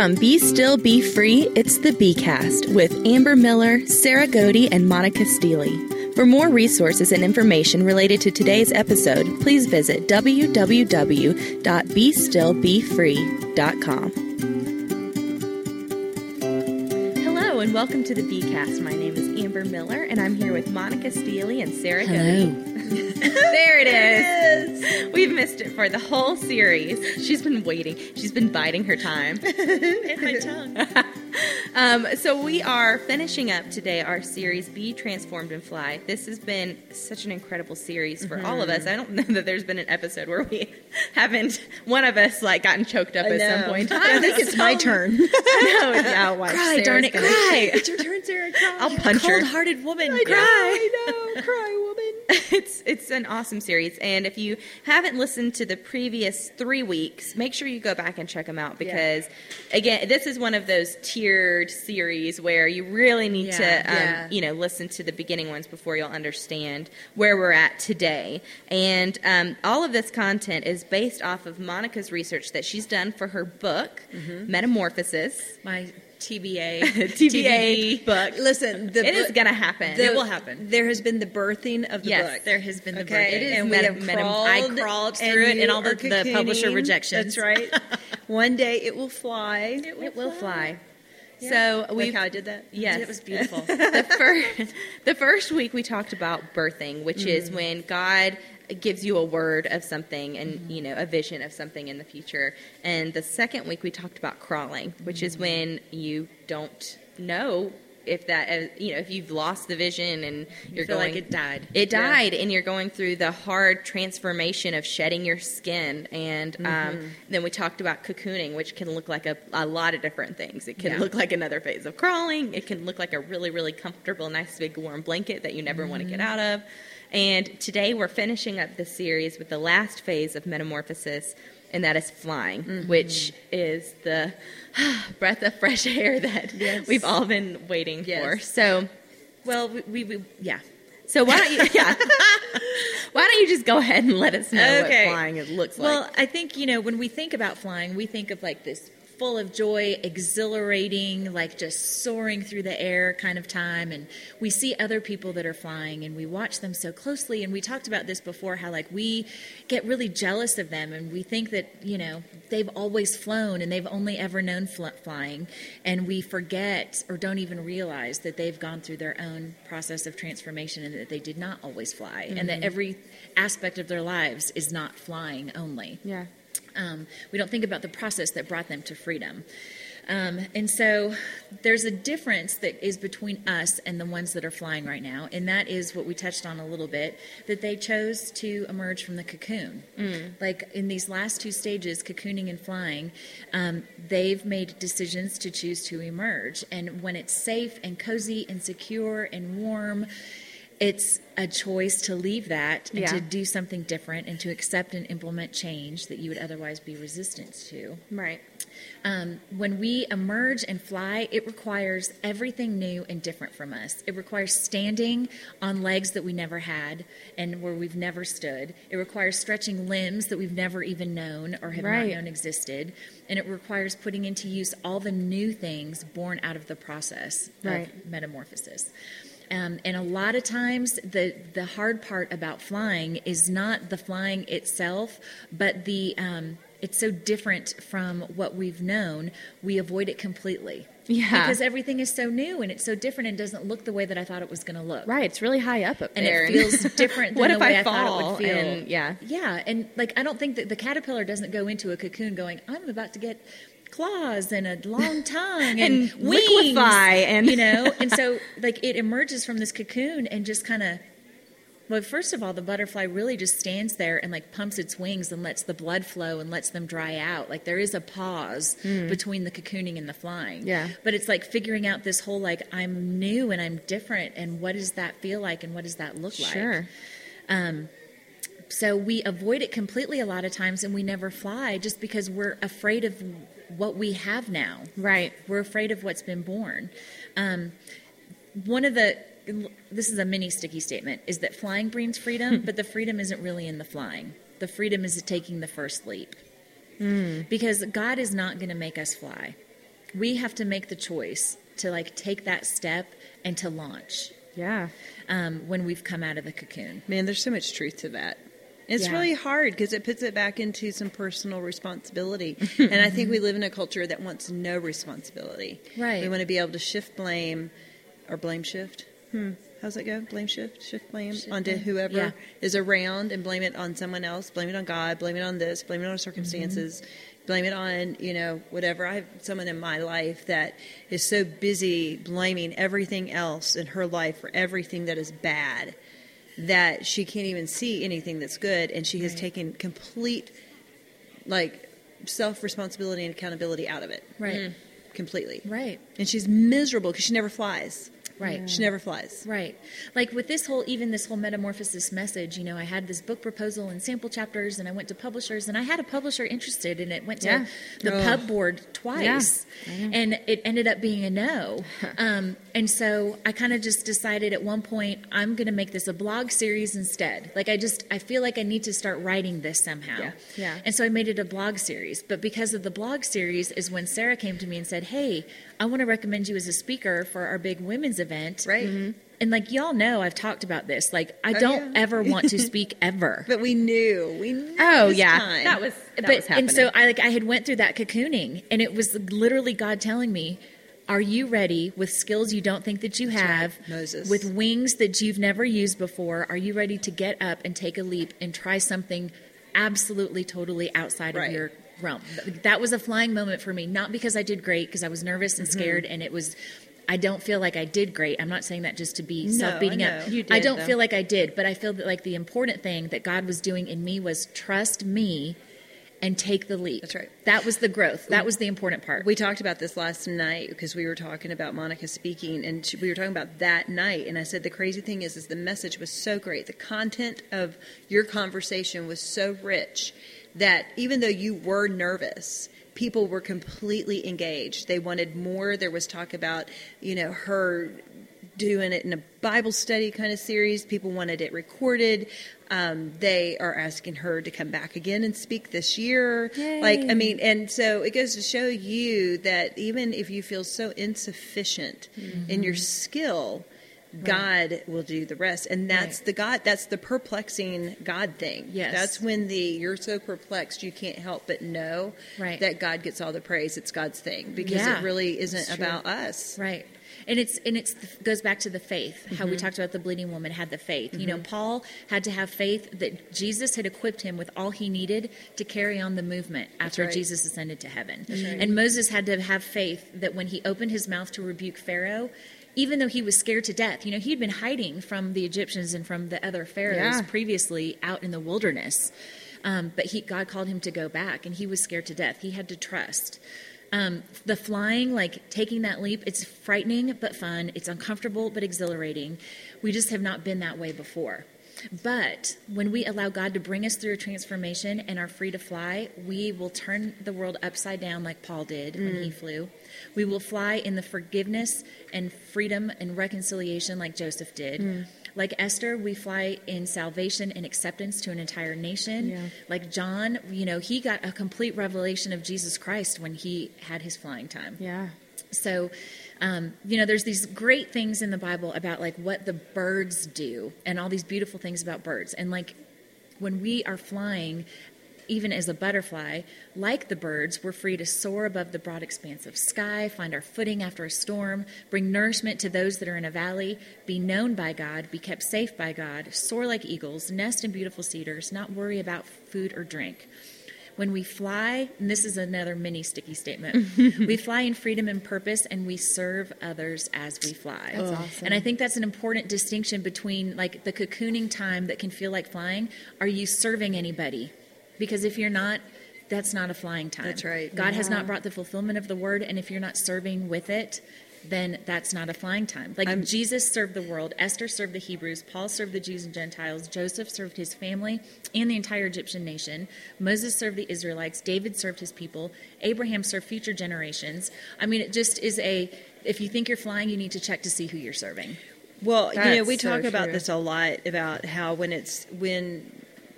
From Be Still, Be Free, it's the Cast with Amber Miller, Sarah Godey, and Monica Steely. For more resources and information related to today's episode, please visit www.bestillbefree.com. welcome to the Cast. My name is Amber Miller, and I'm here with Monica Steely and Sarah Godey. there it is. We've missed it for the whole series. She's been waiting. She's been biding her time. and my tongue. um, so we are finishing up today our series "Be Transformed and Fly." This has been such an incredible series for mm-hmm. all of us. I don't know that there's been an episode where we haven't one of us like gotten choked up at some point. I think it's my turn. no, yeah, watch. Cry, Sarah's darn it, cry! It's your turn, Sarah. Cry. I'll punch her. Cold-hearted woman, I cry. know, I know. it's it's an awesome series, and if you haven't listened to the previous three weeks, make sure you go back and check them out because, again, this is one of those tiered series where you really need Yeah, to, um, yeah. you know, listen to the beginning ones before you'll understand where we're at today. And um, all of this content is based off of Monica's research that she's done for her book, Mm-hmm. Metamorphosis. My TBA, TBA book. Listen, the It is going to happen. the- it will happen. There has been the birthing of the Yes, book. there has been the okay? birthing. It is and we have crawled, I crawled and through it and all the- the publisher rejections. That's right. One day it will fly. It will fly. Yeah. So Like we how I did that? Yes, It was beautiful. the first the first week we talked about birthing, which is mm. when God gives you a word of something and you know a vision of something in the future. And the second week we talked about crawling, which is when you don't know if that uh, you know if you've lost the vision and you're feel going like it died. it Yeah. died and you're going through the hard transformation of shedding your skin and um, Mm-hmm. then we talked about cocooning which can look like a, a lot of different things it can Yeah. look like another phase of crawling it can look like a really really comfortable nice big warm blanket that you never want to get Mm-hmm. out of and today we're finishing up this series with the last phase of metamorphosis and that is flying Mm-hmm. which is the breath of fresh air that Yes. we've all been waiting Yes. for so well, we, we, we yeah. so why don't you? Yeah. why don't you just go ahead and let us know Okay. what flying looks like. Well. I think, you know, when we think about flying, we think of like this full of joy, exhilarating, like just soaring through the air kind of time. And we see other people that are flying and we watch them so closely. And we talked about this before how like we get really jealous of them and we think that, you know, they've always flown and they've only ever known fl- flying. And we forget or don't even realize that they've gone through their own process of transformation and that they did not always fly and that mm-hmm. every aspect of their lives is not flying only. Yeah. Um, we don't think about the process that brought them to freedom. Um, and so there's a difference that is between us and the ones that are flying right now, and that is what we touched on a little bit that they chose to emerge from the cocoon. Like in these last two stages, cocooning and flying, um, they've made decisions to choose to emerge. And when it's safe and cozy and secure and warm, it's a choice to leave that and Yeah. to do something different and to accept and implement change that you would otherwise be resistant to. Right. Um, when we emerge and fly, it requires everything new and different from us. It requires standing on legs that we never had and where we've never stood. It requires stretching limbs that we've never even known or have Right. not known existed. And it requires putting into use all the new things born out of the process Right. of metamorphosis. Um, and a lot of times, the the hard part about flying is not the flying itself, but the um, it's so different from what we've known. We avoid it completely. Yeah. Because everything is so new and it's so different and doesn't look the way that I thought it was going to look. Right. It's really high up up And there. it feels different than what the if way I I, thought it would feel. And, yeah. Yeah, and like I don't think that the caterpillar doesn't go into a cocoon going, "I'm about to get claws and a long tongue and, And wings," liquefy and- you know. And so like it emerges from this cocoon and just kind of. Well, first of all, the butterfly really just stands there and like pumps its wings and lets the blood flow and lets them dry out. Like there is a pause between the cocooning and the flying. Yeah. But it's like figuring out this whole like I'm new and I'm different and what does that feel like and what does that look like? Sure. um, So we avoid it completely a lot of times and we never fly just because we're afraid of what we have now. Right. We're afraid of what's been born. Um, one of the this is a mini sticky statement is that flying brings freedom, but the freedom isn't really in the flying. The freedom is taking the first leap. Hmm. Because God is not going to make us fly. We have to make the choice to like take that step and to launch Yeah. um, when we've come out of the cocoon. Man, there's so much truth to that. It's Yeah. really hard because it puts it back into some personal responsibility. and I think we live in a culture that wants no responsibility. Right. We want to be able to shift blame or blame shift. Hmm. How's that go? Blame shift, shift blame Shift onto blame. whoever Yeah. is around and blame it on someone else, blame it on God, blame it on this, blame it on circumstances, blame it on, you know, whatever. I have someone in my life that is so busy blaming everything else in her life for everything that is bad that she can't even see anything that's good and she has Right. taken complete like self responsibility and accountability out of it Right. Mm-hmm. completely Right. and she's miserable because she never flies Right. she never flies Right. Like with this whole, even this whole metamorphosis message, you know, I had this book proposal and sample chapters, and I went to publishers, and I had a publisher interested, and it went to Yeah. the Oh. pub board twice, and it ended up being a no. um, and so I kind of just decided at one point, I'm going to make this a blog series instead. Like I just, I feel like I need to start writing this somehow. Yeah. Yeah. And so I made it a blog series. But because of the blog series is when Sarah came to me and said, Hey, I want to recommend you as a speaker for our big women's event. right mm-hmm. And like y'all know, I've talked about this. Like I Oh, don't yeah. ever want to speak ever. but we knew we knew Oh this yeah. time. That was that but was happening. and so I like I had went through that cocooning, and it was literally God telling me, "Are you ready with skills you don't think that you have, right, Moses. with wings that you've never used before? Are you ready to get up and take a leap and try something absolutely, totally outside Right. of your realm?" That was a flying moment for me, not because I did great, because I was nervous and Mm-hmm. scared, and it was. I don't feel like I did great. I'm not saying that just to be No, self beating up. You I don't though. feel like I did, but I feel that like the important thing that God was doing in me was trust me and take the leap. That's right. That was the growth. That was the important part. we talked about this last night because we were talking about Monica speaking, and she, we were talking about that night. And I said the crazy thing is, is the message was so great. The content of your conversation was so rich that even though you were nervous, people were completely engaged. They wanted more. There was talk about, you know, her doing it in a Bible study kind of series. People wanted it recorded. Um, they are asking her to come back again and speak this year. Like, I mean, and so it goes to show you that even if you feel so insufficient in your skill, God will do the rest, and that's Right. the God. That's the perplexing God thing. Yes. that's when the you're so perplexed you can't help but know Right. that God gets all the praise. It's God's thing because Yeah, it really isn't about us. Right. And it's and it's goes back to the faith. How Mm-hmm. we talked about the bleeding woman had the faith. You know, Paul had to have faith that Jesus had equipped him with all he needed to carry on the movement after right. Jesus ascended to heaven. right. And Moses had to have faith that when he opened his mouth to rebuke Pharaoh, even though he was scared to death, you know, he'd been hiding from the Egyptians and from the other pharaohs Yeah. previously out in the wilderness. Um, but he, God called him to go back, and he was scared to death. He had to trust. Um, the flying, like taking that leap, it's frightening but fun. It's uncomfortable but exhilarating. We just have not been that way before. But when we allow God to bring us through a transformation and are free to fly, we will turn the world upside down like Paul did when he mm. flew. We will fly in the forgiveness and freedom and reconciliation like Joseph did. Mm. Like Esther, we fly in salvation and acceptance to an entire nation. Yeah. Like John, you know, he got a complete revelation of Jesus Christ when he had his flying time. yeah. So, um, you know, there's these great things in the Bible about like what the birds do and all these beautiful things about birds. And like when we are flying, even as a butterfly, like the birds, we're free to soar above the broad expanse of sky, find our footing after a storm, bring nourishment to those that are in a valley, be known by God, be kept safe by God, soar like eagles, nest in beautiful cedars, not worry about food or drink. When we fly, and this is another mini sticky statement, we fly in freedom and purpose and we serve others as we fly. That's awesome. And I think that's an important distinction between like the cocooning time that can feel like flying. Are you serving anybody? Because if you're not, that's not a flying time. That's right. God has not brought the fulfillment of the word, and if you're not serving with it, then that's not a flying time. Like I'm- Jesus served the world, Esther served the Hebrews, Paul served the Jews and Gentiles, Joseph served his family and the entire Egyptian nation, Moses served the Israelites, David served his people, Abraham served future generations. I mean, it just is a. If you think you're flying, you need to check to see who you're serving. Well, you know, That's we so talk about true. this a lot about how when it's when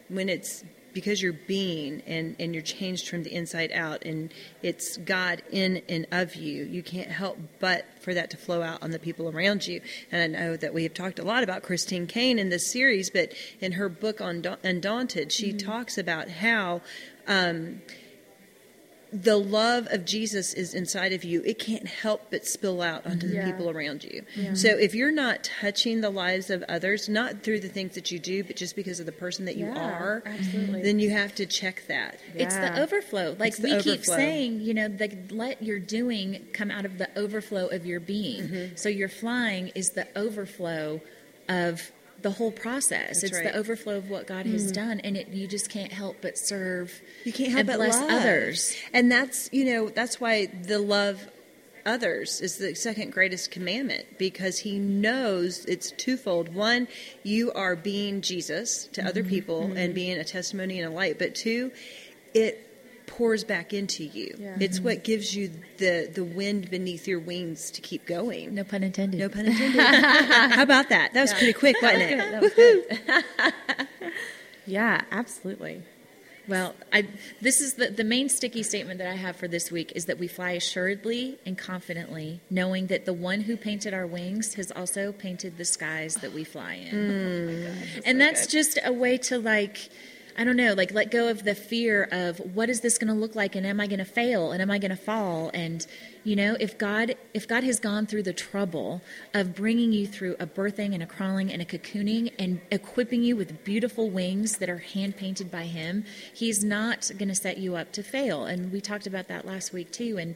when it's because you're being and and you're changed from the inside out and it's God in and of you, you can't help but for that to flow out on the people around you. And I know that we have talked a lot about Christine Caine in this series, but in her book on Undaunted, she talks about how um, the love of Jesus is inside of you, it can't help but spill out onto the Yeah. people around you. So if you're not touching the lives of others, not through the things that you do, but just because of the person that you Yeah, are, absolutely. then you have to check that. It's the overflow. Like the we keep saying, you know, the, let your doing come out of the overflow of your being. Mm-hmm. So your flying is the overflow of the whole process. That's it's right. Mm-hmm. the overflow of what God has done, and it you just can't help but serve. You can't help and but bless love others. and that's you know that's why the love others is the second greatest commandment because he knows it's twofold. One, you are being Jesus to Mm-hmm. other people and being a testimony and a light, but two, it pours back into you. Yeah. It's mm-hmm. what gives you the the wind beneath your wings to keep going. No pun intended. No pun intended. How about that? That was pretty quick, wasn't it? Was yeah, absolutely. Well, I, this is the, the main sticky statement that I have for this week is that we fly assuredly and confidently, knowing that the one who painted our wings has also painted the skies that we fly in. Mm. and that's just a way to like, I don't know, like let go of the fear of what is this going to look like, and am I going to fail, and am I going to fall, and you know, if God if God has gone through the trouble of bringing you through a birthing and a crawling and a cocooning and equipping you with beautiful wings that are hand painted by Him, He's not going to set you up to fail. And we talked about that last week too. And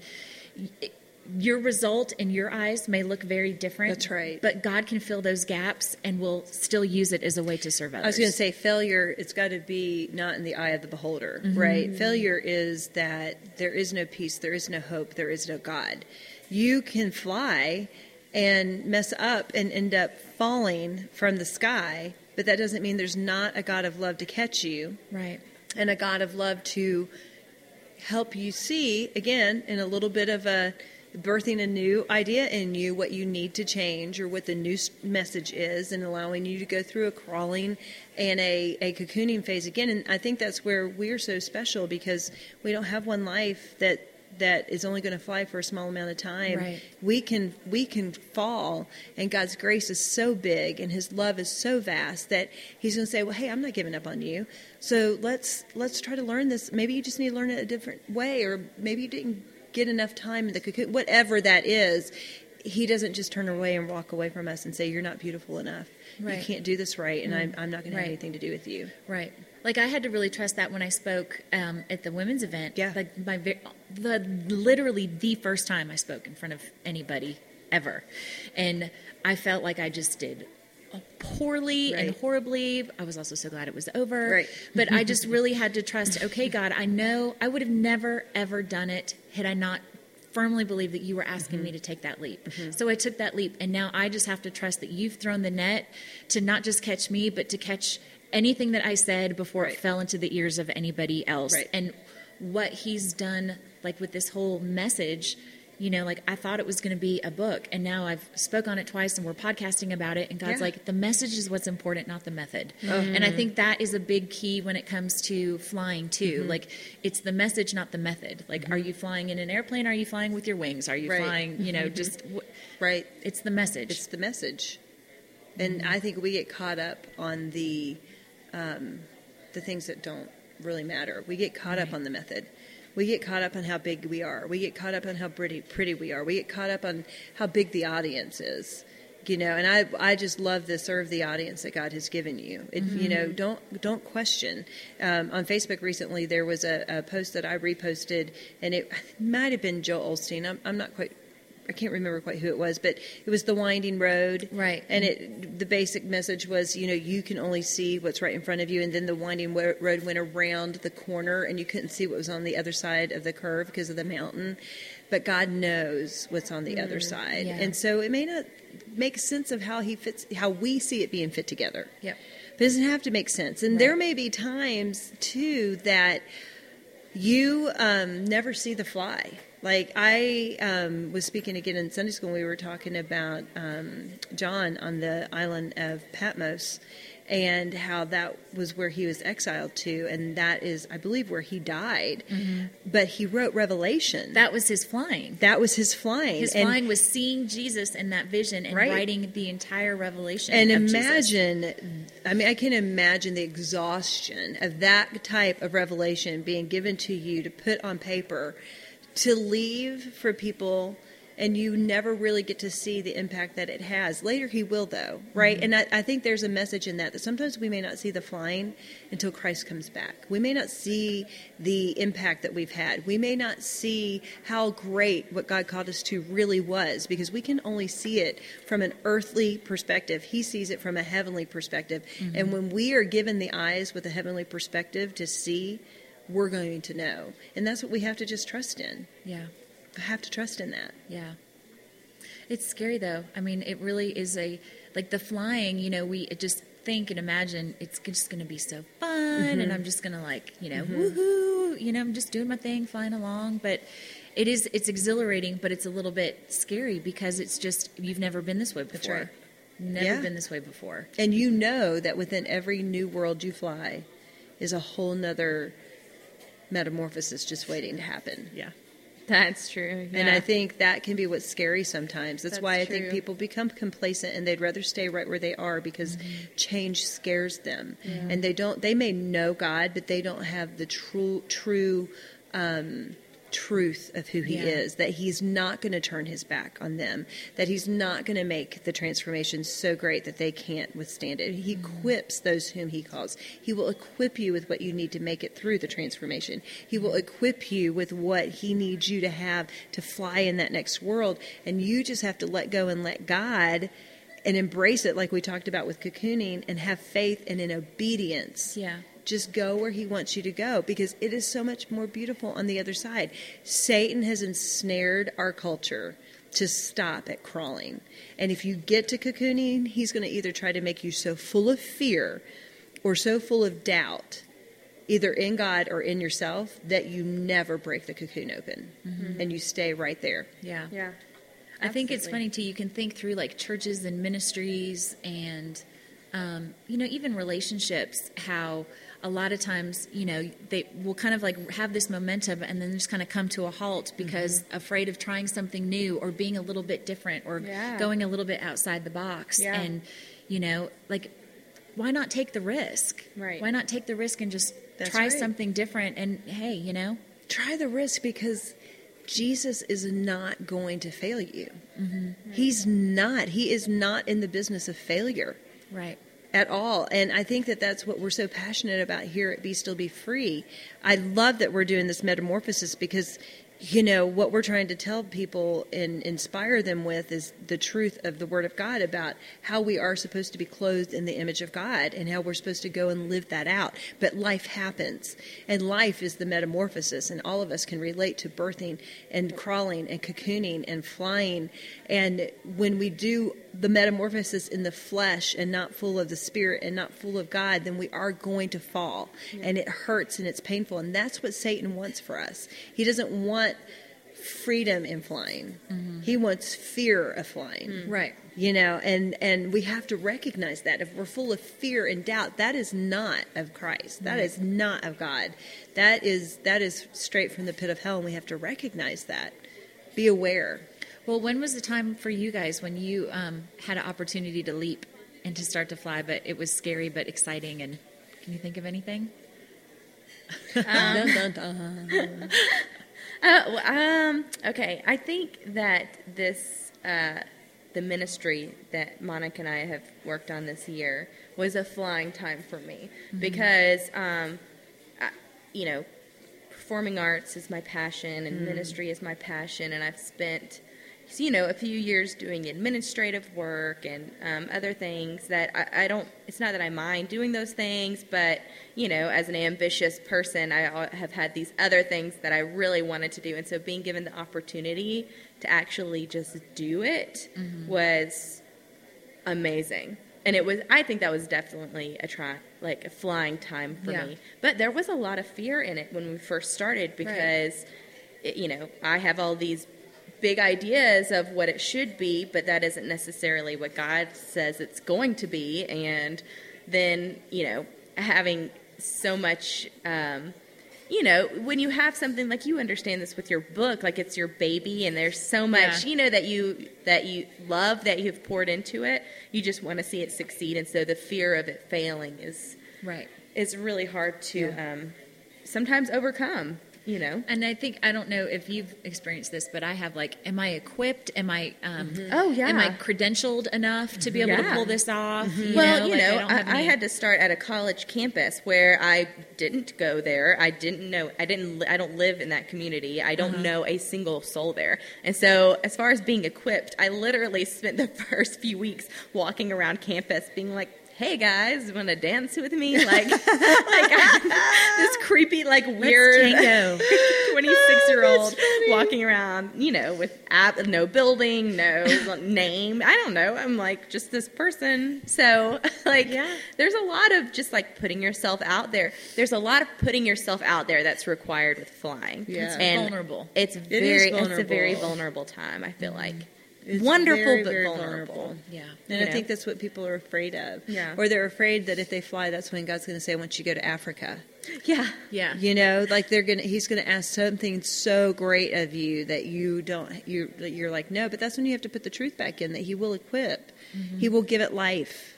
your result in your eyes may look very different. That's right. But God can fill those gaps and will still use it as a way to serve others. I was going to say failure. It's got to be not in the eye of the beholder, Mm-hmm. right? Failure is that there is no peace, there is no hope, there is no God. You can fly and mess up and end up falling from the sky, but that doesn't mean there's not a God of love to catch you right. and a God of love to help you see again in a little bit of a birthing a new idea in you what you need to change or what the new message is and allowing you to go through a crawling and a, a cocooning phase again. And i think that's where we're so special because we don't have one life that that is only going to fly for a small amount of time. Right. we can we can fall and god's grace is so big and his love is so vast that he's going to say well hey i'm not giving up on you. So let's let's try to learn this. Maybe you just need to learn it a different way or maybe you didn't get enough time in the cocoon whatever that is he doesn't just turn away and walk away from us and say you're not beautiful enough you can't do this right and I'm, I'm not going to have anything to do with you Right. Like I had to really trust that when I spoke um, at the women's event. Yeah. Like my the literally the first time I spoke in front of anybody ever, and I felt like I just did poorly and horribly. I was also so glad it was over. Right. But I just really had to trust. Okay, God, I know I would have never ever done it had I not firmly believed that you were asking me mm-hmm. to take that leap. Mm-hmm. So I took that leap, and now I just have to trust that you've thrown the net to not just catch me, but to catch anything that I said before it fell into the ears of anybody else. Right. And what he's done, like with this whole message, you know, like I thought it was going to be a book, and now I've spoke on it twice, and we're podcasting about it. And God's Yeah. like, the message is what's important, not the method. Mm-hmm. And I think that is a big key when it comes to flying too. Mm-hmm. Like, it's the message, not the method. Like, mm-hmm. are you flying in an airplane? Are you flying with your wings? Are you Right. flying? You know, just w- right it's the message. It's the message, and I think we get caught up on the um, the things that don't really matter. We get caught up on the method. We get caught up on how big we are. We get caught up on how pretty pretty we are. We get caught up on how big the audience is. You know, and I I just love to serve the audience that God has given you. It, You know, don't don't question. Um, on Facebook recently, there was a, a post that I reposted, and it might have been Joel Osteen. I'm, I'm not quite I can't remember quite who it was, but it was the winding road, Right. And it the basic message was, you know, you can only see what's right in front of you, and then the winding road went around the corner, and you couldn't see what was on the other side of the curve because of the mountain. but God knows what's on the other side, yeah. and so it may not make sense of how He fits, how we see it being fit together. Yep. But it doesn't have to make sense, and there may be times too that you um, never see the fly. Like I um, was speaking again in Sunday school, and we were talking about um, John on the island of Patmos, and how that was where he was exiled to, and that is, I believe, where he died. But he wrote Revelation. That was his flying. that was his flying. His and, flying was seeing Jesus in that vision and Right. writing the entire revelation. and of Jesus. imagine i mean i can imagine the exhaustion of that type of revelation being given to you to put on paper to leave for people and you never really get to see the impact that it has. Later he will though right? Mm-hmm. And I, I think there's a message in that that sometimes we may not see the flying until christ comes back. We may not see the impact that we've had. We may not see how great what god called us to really was because we can only see it from an earthly perspective. He sees it from a heavenly perspective. Mm-hmm. And when we are given the eyes with a heavenly perspective to see we're going to know and that's what we have to just trust in Yeah. I have to trust in that Yeah. It's scary though. I mean, it really is a like the flying, you know, we just think and imagine it's just going to be so fun and mm-hmm. I'm just going to like, you know, mm-hmm. woohoo, you know, I'm just doing my thing, flying along, but it is it's exhilarating, but it's a little bit scary because it's just you've never been this way before. right. Never Yeah. been this way before. And you know that within every new world you fly is a whole nother metamorphosis just waiting to happen. Yeah. That's true. And. I think that can be what's scary sometimes. That's, That's why I think people become complacent and they'd rather stay right where they are because change scares them. And they don't they may know God, but they don't have the true true um, truth of who he Yeah. is that he's not going to turn his back on them that he's not going to make the transformation so great that they can't withstand it. He mm-hmm. equips those whom he calls. He will equip you with what you need to make it through the transformation. He will mm-hmm. equip you with what he needs you to have to fly in that next world and you just have to let go and let god and embrace it like we talked about with cocooning and have faith and in obedience Yeah. Just go where he wants you to go because it is so much more beautiful on the other side. Satan has ensnared our culture to stop at crawling. And if you get to cocooning, he's going to either try to make you so full of fear or so full of doubt, either in God or in yourself, that you never break the cocoon open and you stay right there. Yeah. yeah. I think it's funny too. You can think through like churches and ministries and, um, you know, even relationships, how a lot of times, you know, they will kind of like have this momentum and then just kind of come to a halt mm-hmm. because afraid of trying something new or being a little bit different or Yeah. going a little bit outside the box. Yeah. And, you know, like, why not take the risk? Right. Why not take the risk and just That's try right. something different? And hey, you know, try the risk because Jesus is not going to fail you. Mm-hmm. He's not. He is not in the business of failure right. At all. And I think that that's what we're so passionate about here at Be Still Be Free. I love that we're doing this metamorphosis because you know what we're trying to tell people and inspire them with is the truth of the word of god about how we are supposed to be clothed in the image of god and how we're supposed to go and live that out. But life happens and life is the metamorphosis and all of us can relate to birthing and crawling and cocooning and flying. And when we do the metamorphosis in the flesh and not full of the spirit and not full of god then we are going to fall and it hurts and it's painful and that's what satan wants for us. He doesn't want freedom in flying. Mm-hmm. He wants fear of flying. Mm. Right. you know and and we have to recognize that. If we're full of fear and doubt that is not of christ. That mm. is not of god. That is that is straight from the pit of hell and we have to recognize that. Be aware. Well, when was the time for you guys when you um, had an opportunity to leap and to start to fly, but it was scary but exciting? And can you think of anything? Um, dun, dun, dun. Uh, um, okay, I think that this, uh, the ministry that Monica and I have worked on this year was a flying time for me because, um, I, you know, performing arts is my passion and ministry is my passion, and I've spent, you know, a few years doing administrative work and um, other things that I, I don't. It's not that I mind doing those things, but you know, as an ambitious person, I have had these other things that I really wanted to do, and so being given the opportunity to actually just do it was amazing. And it was I think that was definitely a try like a flying time for Yeah. me. But there was a lot of fear in it when we first started because it, you know, I have all these big ideas of what it should be, but that isn't necessarily what God says it's going to be and then, you know, having so much um you know, when you have something like you understand this with your book, like it's your baby, and there's so much, Yeah. you know, that you that you love that you've poured into it. You just want to see it succeed, and so the fear of it failing is Right. is really hard to um, sometimes overcome. You know. And I think I don't know if you've experienced this, but I have like, am I equipped? Am I, um, Oh, yeah. am I credentialed enough to be able to pull this off? You well, know, you like, know, don't I, have I, had to start at a college campus where I didn't go there. I didn't know. I didn't. I don't live in that community. I Uh-huh. don't know a single soul there. And so, as far as being equipped, I literally spent the first few weeks walking around campus, being like. Hey guys, want to dance with me? Like, like this creepy, like weird twenty-six-year-old oh, walking around, you know, with app, no building, no name. I don't know. I'm like just this person. So, like, Yeah. there's a lot of just like putting yourself out there. There's a lot of putting yourself out there that's required with flying. Yeah. It's and vulnerable. It's is very, it's a very vulnerable. vulnerable time. I feel like It's wonderful very, but very vulnerable. Yeah. And You I think that's what people are afraid of. Yeah. Or they're afraid that if they fly, that's when God's going to say, I want you to go to Africa. Yeah, Yeah. You know, like they're gonna, he's going to ask something so great of you that you don't, you, that you're like, no, but that's when you have to put the truth back in that he will equip. Mm-hmm. He will give it life.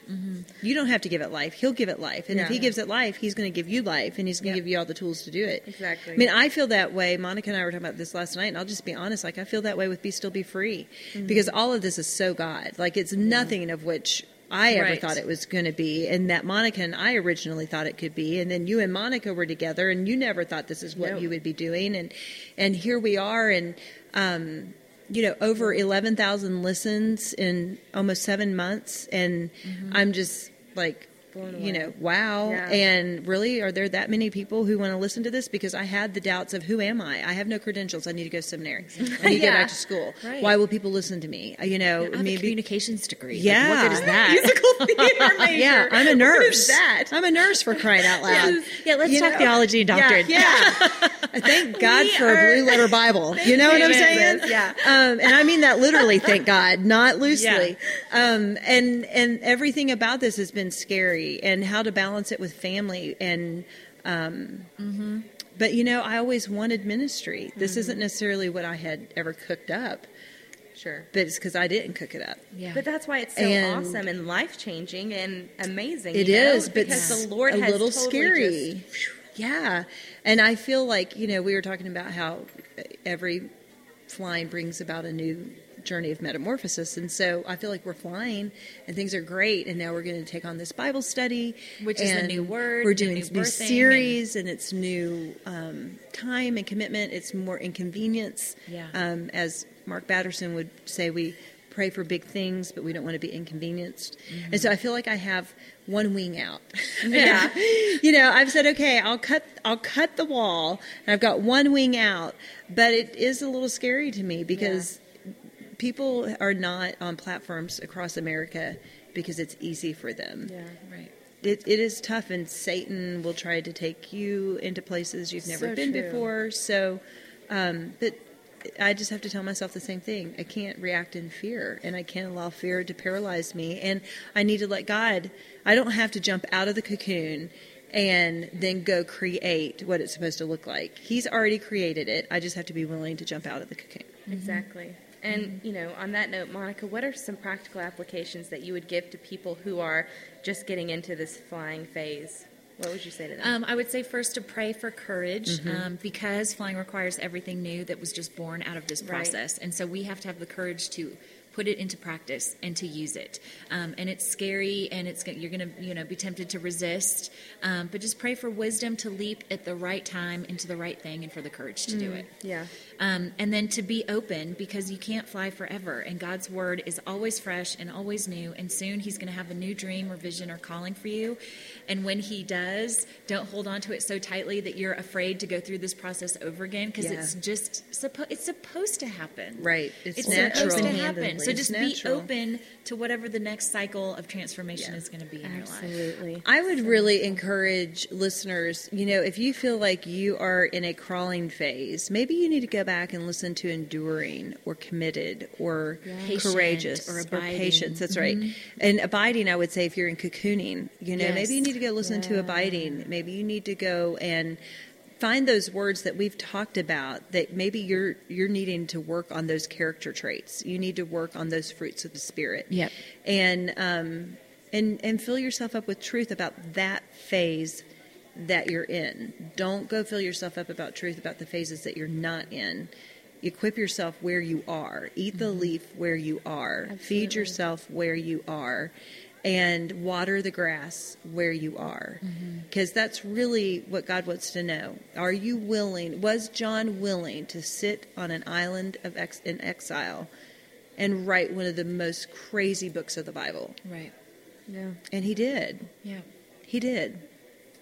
You don't have to give it life. He'll give it life. And if he gives it life, he's going to give you life and he's going to Yep. give you all the tools to do it. Exactly. I mean, I feel that way. Monica and I were talking about this last night, and I'll just be honest. Like, I feel that way with Be Still Be Free Mm-hmm. because all of this is so God. Like, it's nothing of which I ever Right. thought it was going to be, and that Monica and I originally thought it could be, and then you and Monica were together, and you never thought this is what No. you would be doing, and and here we are, and um, you know, over eleven thousand listens in almost seven months, and mm-hmm. I'm just like. You know, wow. Yeah. And really, are there that many people who want to listen to this? Because I had the doubts of who am I? I have no credentials. I need to go to seminary. I need to go Yeah. back to school. Right. Why will people listen to me? Uh, You know, I have a maybe communications degree. Like, Yeah. what good is that? musical theater major. yeah, I'm a nurse. What is that? I'm a nurse for crying out loud. Yeah, let's You talk know? theology and doctrine. Yeah, yeah. I thank God We for are- a blue letter Bible. You know what I'm saying? Yeah. Um, and I mean that literally. Thank God, not loosely. Um, and and everything about this has been scary, and how to balance it with family and. Um, But you know, I always wanted ministry. This isn't necessarily what I had ever cooked up, Sure. but it's because I didn't cook it up. Yeah. But that's why it's so And- awesome and life changing and amazing. It is, know? but because s- the Lord a has little totally scary. just- yeah, and I feel like you know we were talking about how every flying brings about a new journey of metamorphosis, and so I feel like we're flying and things are great, and now we're going to take on this Bible study, Which is a new word, We're doing new new, series, and, it's new um, time and commitment. It's more inconvenience. Yeah. Um, as Mark Batterson would say, we pray for big things, but we don't want to be inconvenienced. Mm-hmm. And so I feel like I have one wing out. Yeah. you know, I've said, okay, I'll cut, I'll cut the wall, and I've got one wing out. But it is a little scary to me because people are not on platforms across America because it's easy for them. Yeah. right. It, it is tough, and Satan will try to take you into places you've never So been true. before. So, um, but I just have to tell myself the same thing. I can't react in fear, and I can't allow fear to paralyze me. And I need to let God. I don't have to jump out of the cocoon and then go create what it's supposed to look like. He's already created it. I just have to be willing to jump out of the cocoon. Exactly. And you know, on that note, Monica, what are some practical applications that you would give to people who are just getting into this flying phase? What would you say to them? Um, I would say first to pray for courage Mm-hmm. um, because flying requires everything new that was just born out of this Right. process. And so we have to have the courage to put it into practice and to use it. Um, and it's scary, and it's you're going to you know be tempted to resist, um, but just pray for wisdom to leap at the right time into the right thing, and for the courage to do it. Yeah. Um, and then to be open because you can't fly forever, and God's word is always fresh and always new. And soon He's going to have a new dream or vision or calling for you. And when He does, don't hold on to it so tightly that you're afraid to go through this process over again because Yeah. it's just suppo- it's supposed to happen. Right. It's, It's natural. supposed to happen. Open-handedly. So It's just natural. be open to whatever the next cycle of transformation Yeah. is going to be in your life. Absolutely. I would really encourage listeners, you know, if you feel like you are in a crawling phase, maybe you need to go back and listen to enduring or committed or Patient courageous or abiding. Mm-hmm. patience. That's right. And abiding, I would say, if you're in cocooning, you know, Yes. maybe you need to go listen to abiding. Maybe you need to go and find those words that we've talked about that maybe you're you're needing to work on those character traits. You need to work on those fruits of the spirit. Yep. and um and and fill yourself up with truth about that phase that you're in. Don't go fill yourself up about truth about the phases that you're not in. Equip yourself where you are. Eat the leaf where you are. Feed yourself where you are and water the grass where you are. Mm-hmm. Because that's really what god wants to know. Are you willing was john willing to sit on an island of ex- in exile and write one of the most crazy books of the bible? Right. Yeah. and he did. Yeah. he did.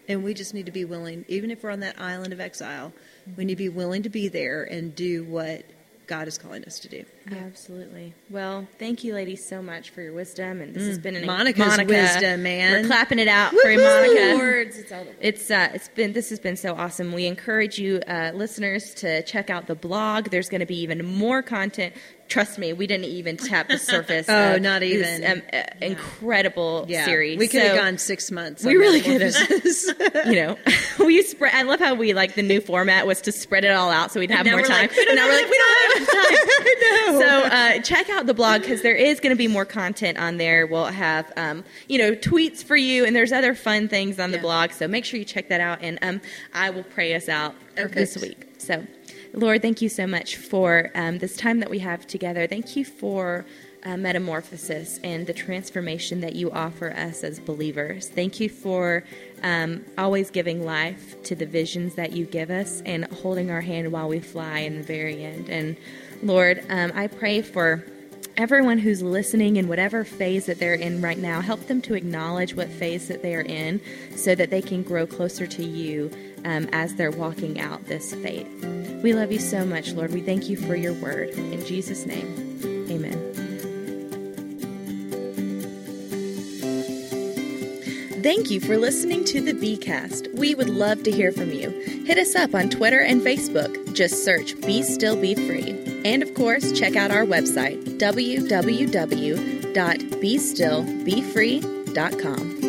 And we just need to be willing even if we're on that island of exile we mm-hmm. need to be willing to be there and do what god is calling us to do Absolutely. Well, thank you, ladies, so much for your wisdom, and this has been an Mm. Monica's wisdom, man. We're clapping it out for Woo-hoo! Monica. Words. It's all It's uh, it's been this has been so awesome. We encourage you uh, listeners to check out the blog. There's going to be even more content. Trust me, we didn't even tap the surface. Oh, of not this, even. um, uh, incredible yeah series. we could have So, gone six months we really could have. You know, we spread. I love how we like the new format was to spread it all out so we'd have more time. like, we now we're like, we don't have enough time. know. So uh, check out the blog because there is going to be more content on there. We'll have um, you know tweets for you, and there's other fun things on the blog. So make sure you check that out, and um, I will pray us out Perfect. this week. So, Lord, thank you so much for um, this time that we have together. Thank you for. Uh, metamorphosis and the transformation that you offer us as believers. Thank you for um, always giving life to the visions that you give us and holding our hand while we fly in the very end. And Lord, um, I pray for everyone who's listening in whatever phase that they're in right now, help them to acknowledge what phase that they are in so that they can grow closer to you um, as they're walking out this faith. We love you so much, Lord. We thank you for your word. In Jesus' name, amen. Thank you for listening to the Bcast. We would love to hear from you. Hit us up on Twitter and Facebook. Just search Be Still Be Free. And of course, check out our website, www.bestillbefree.com.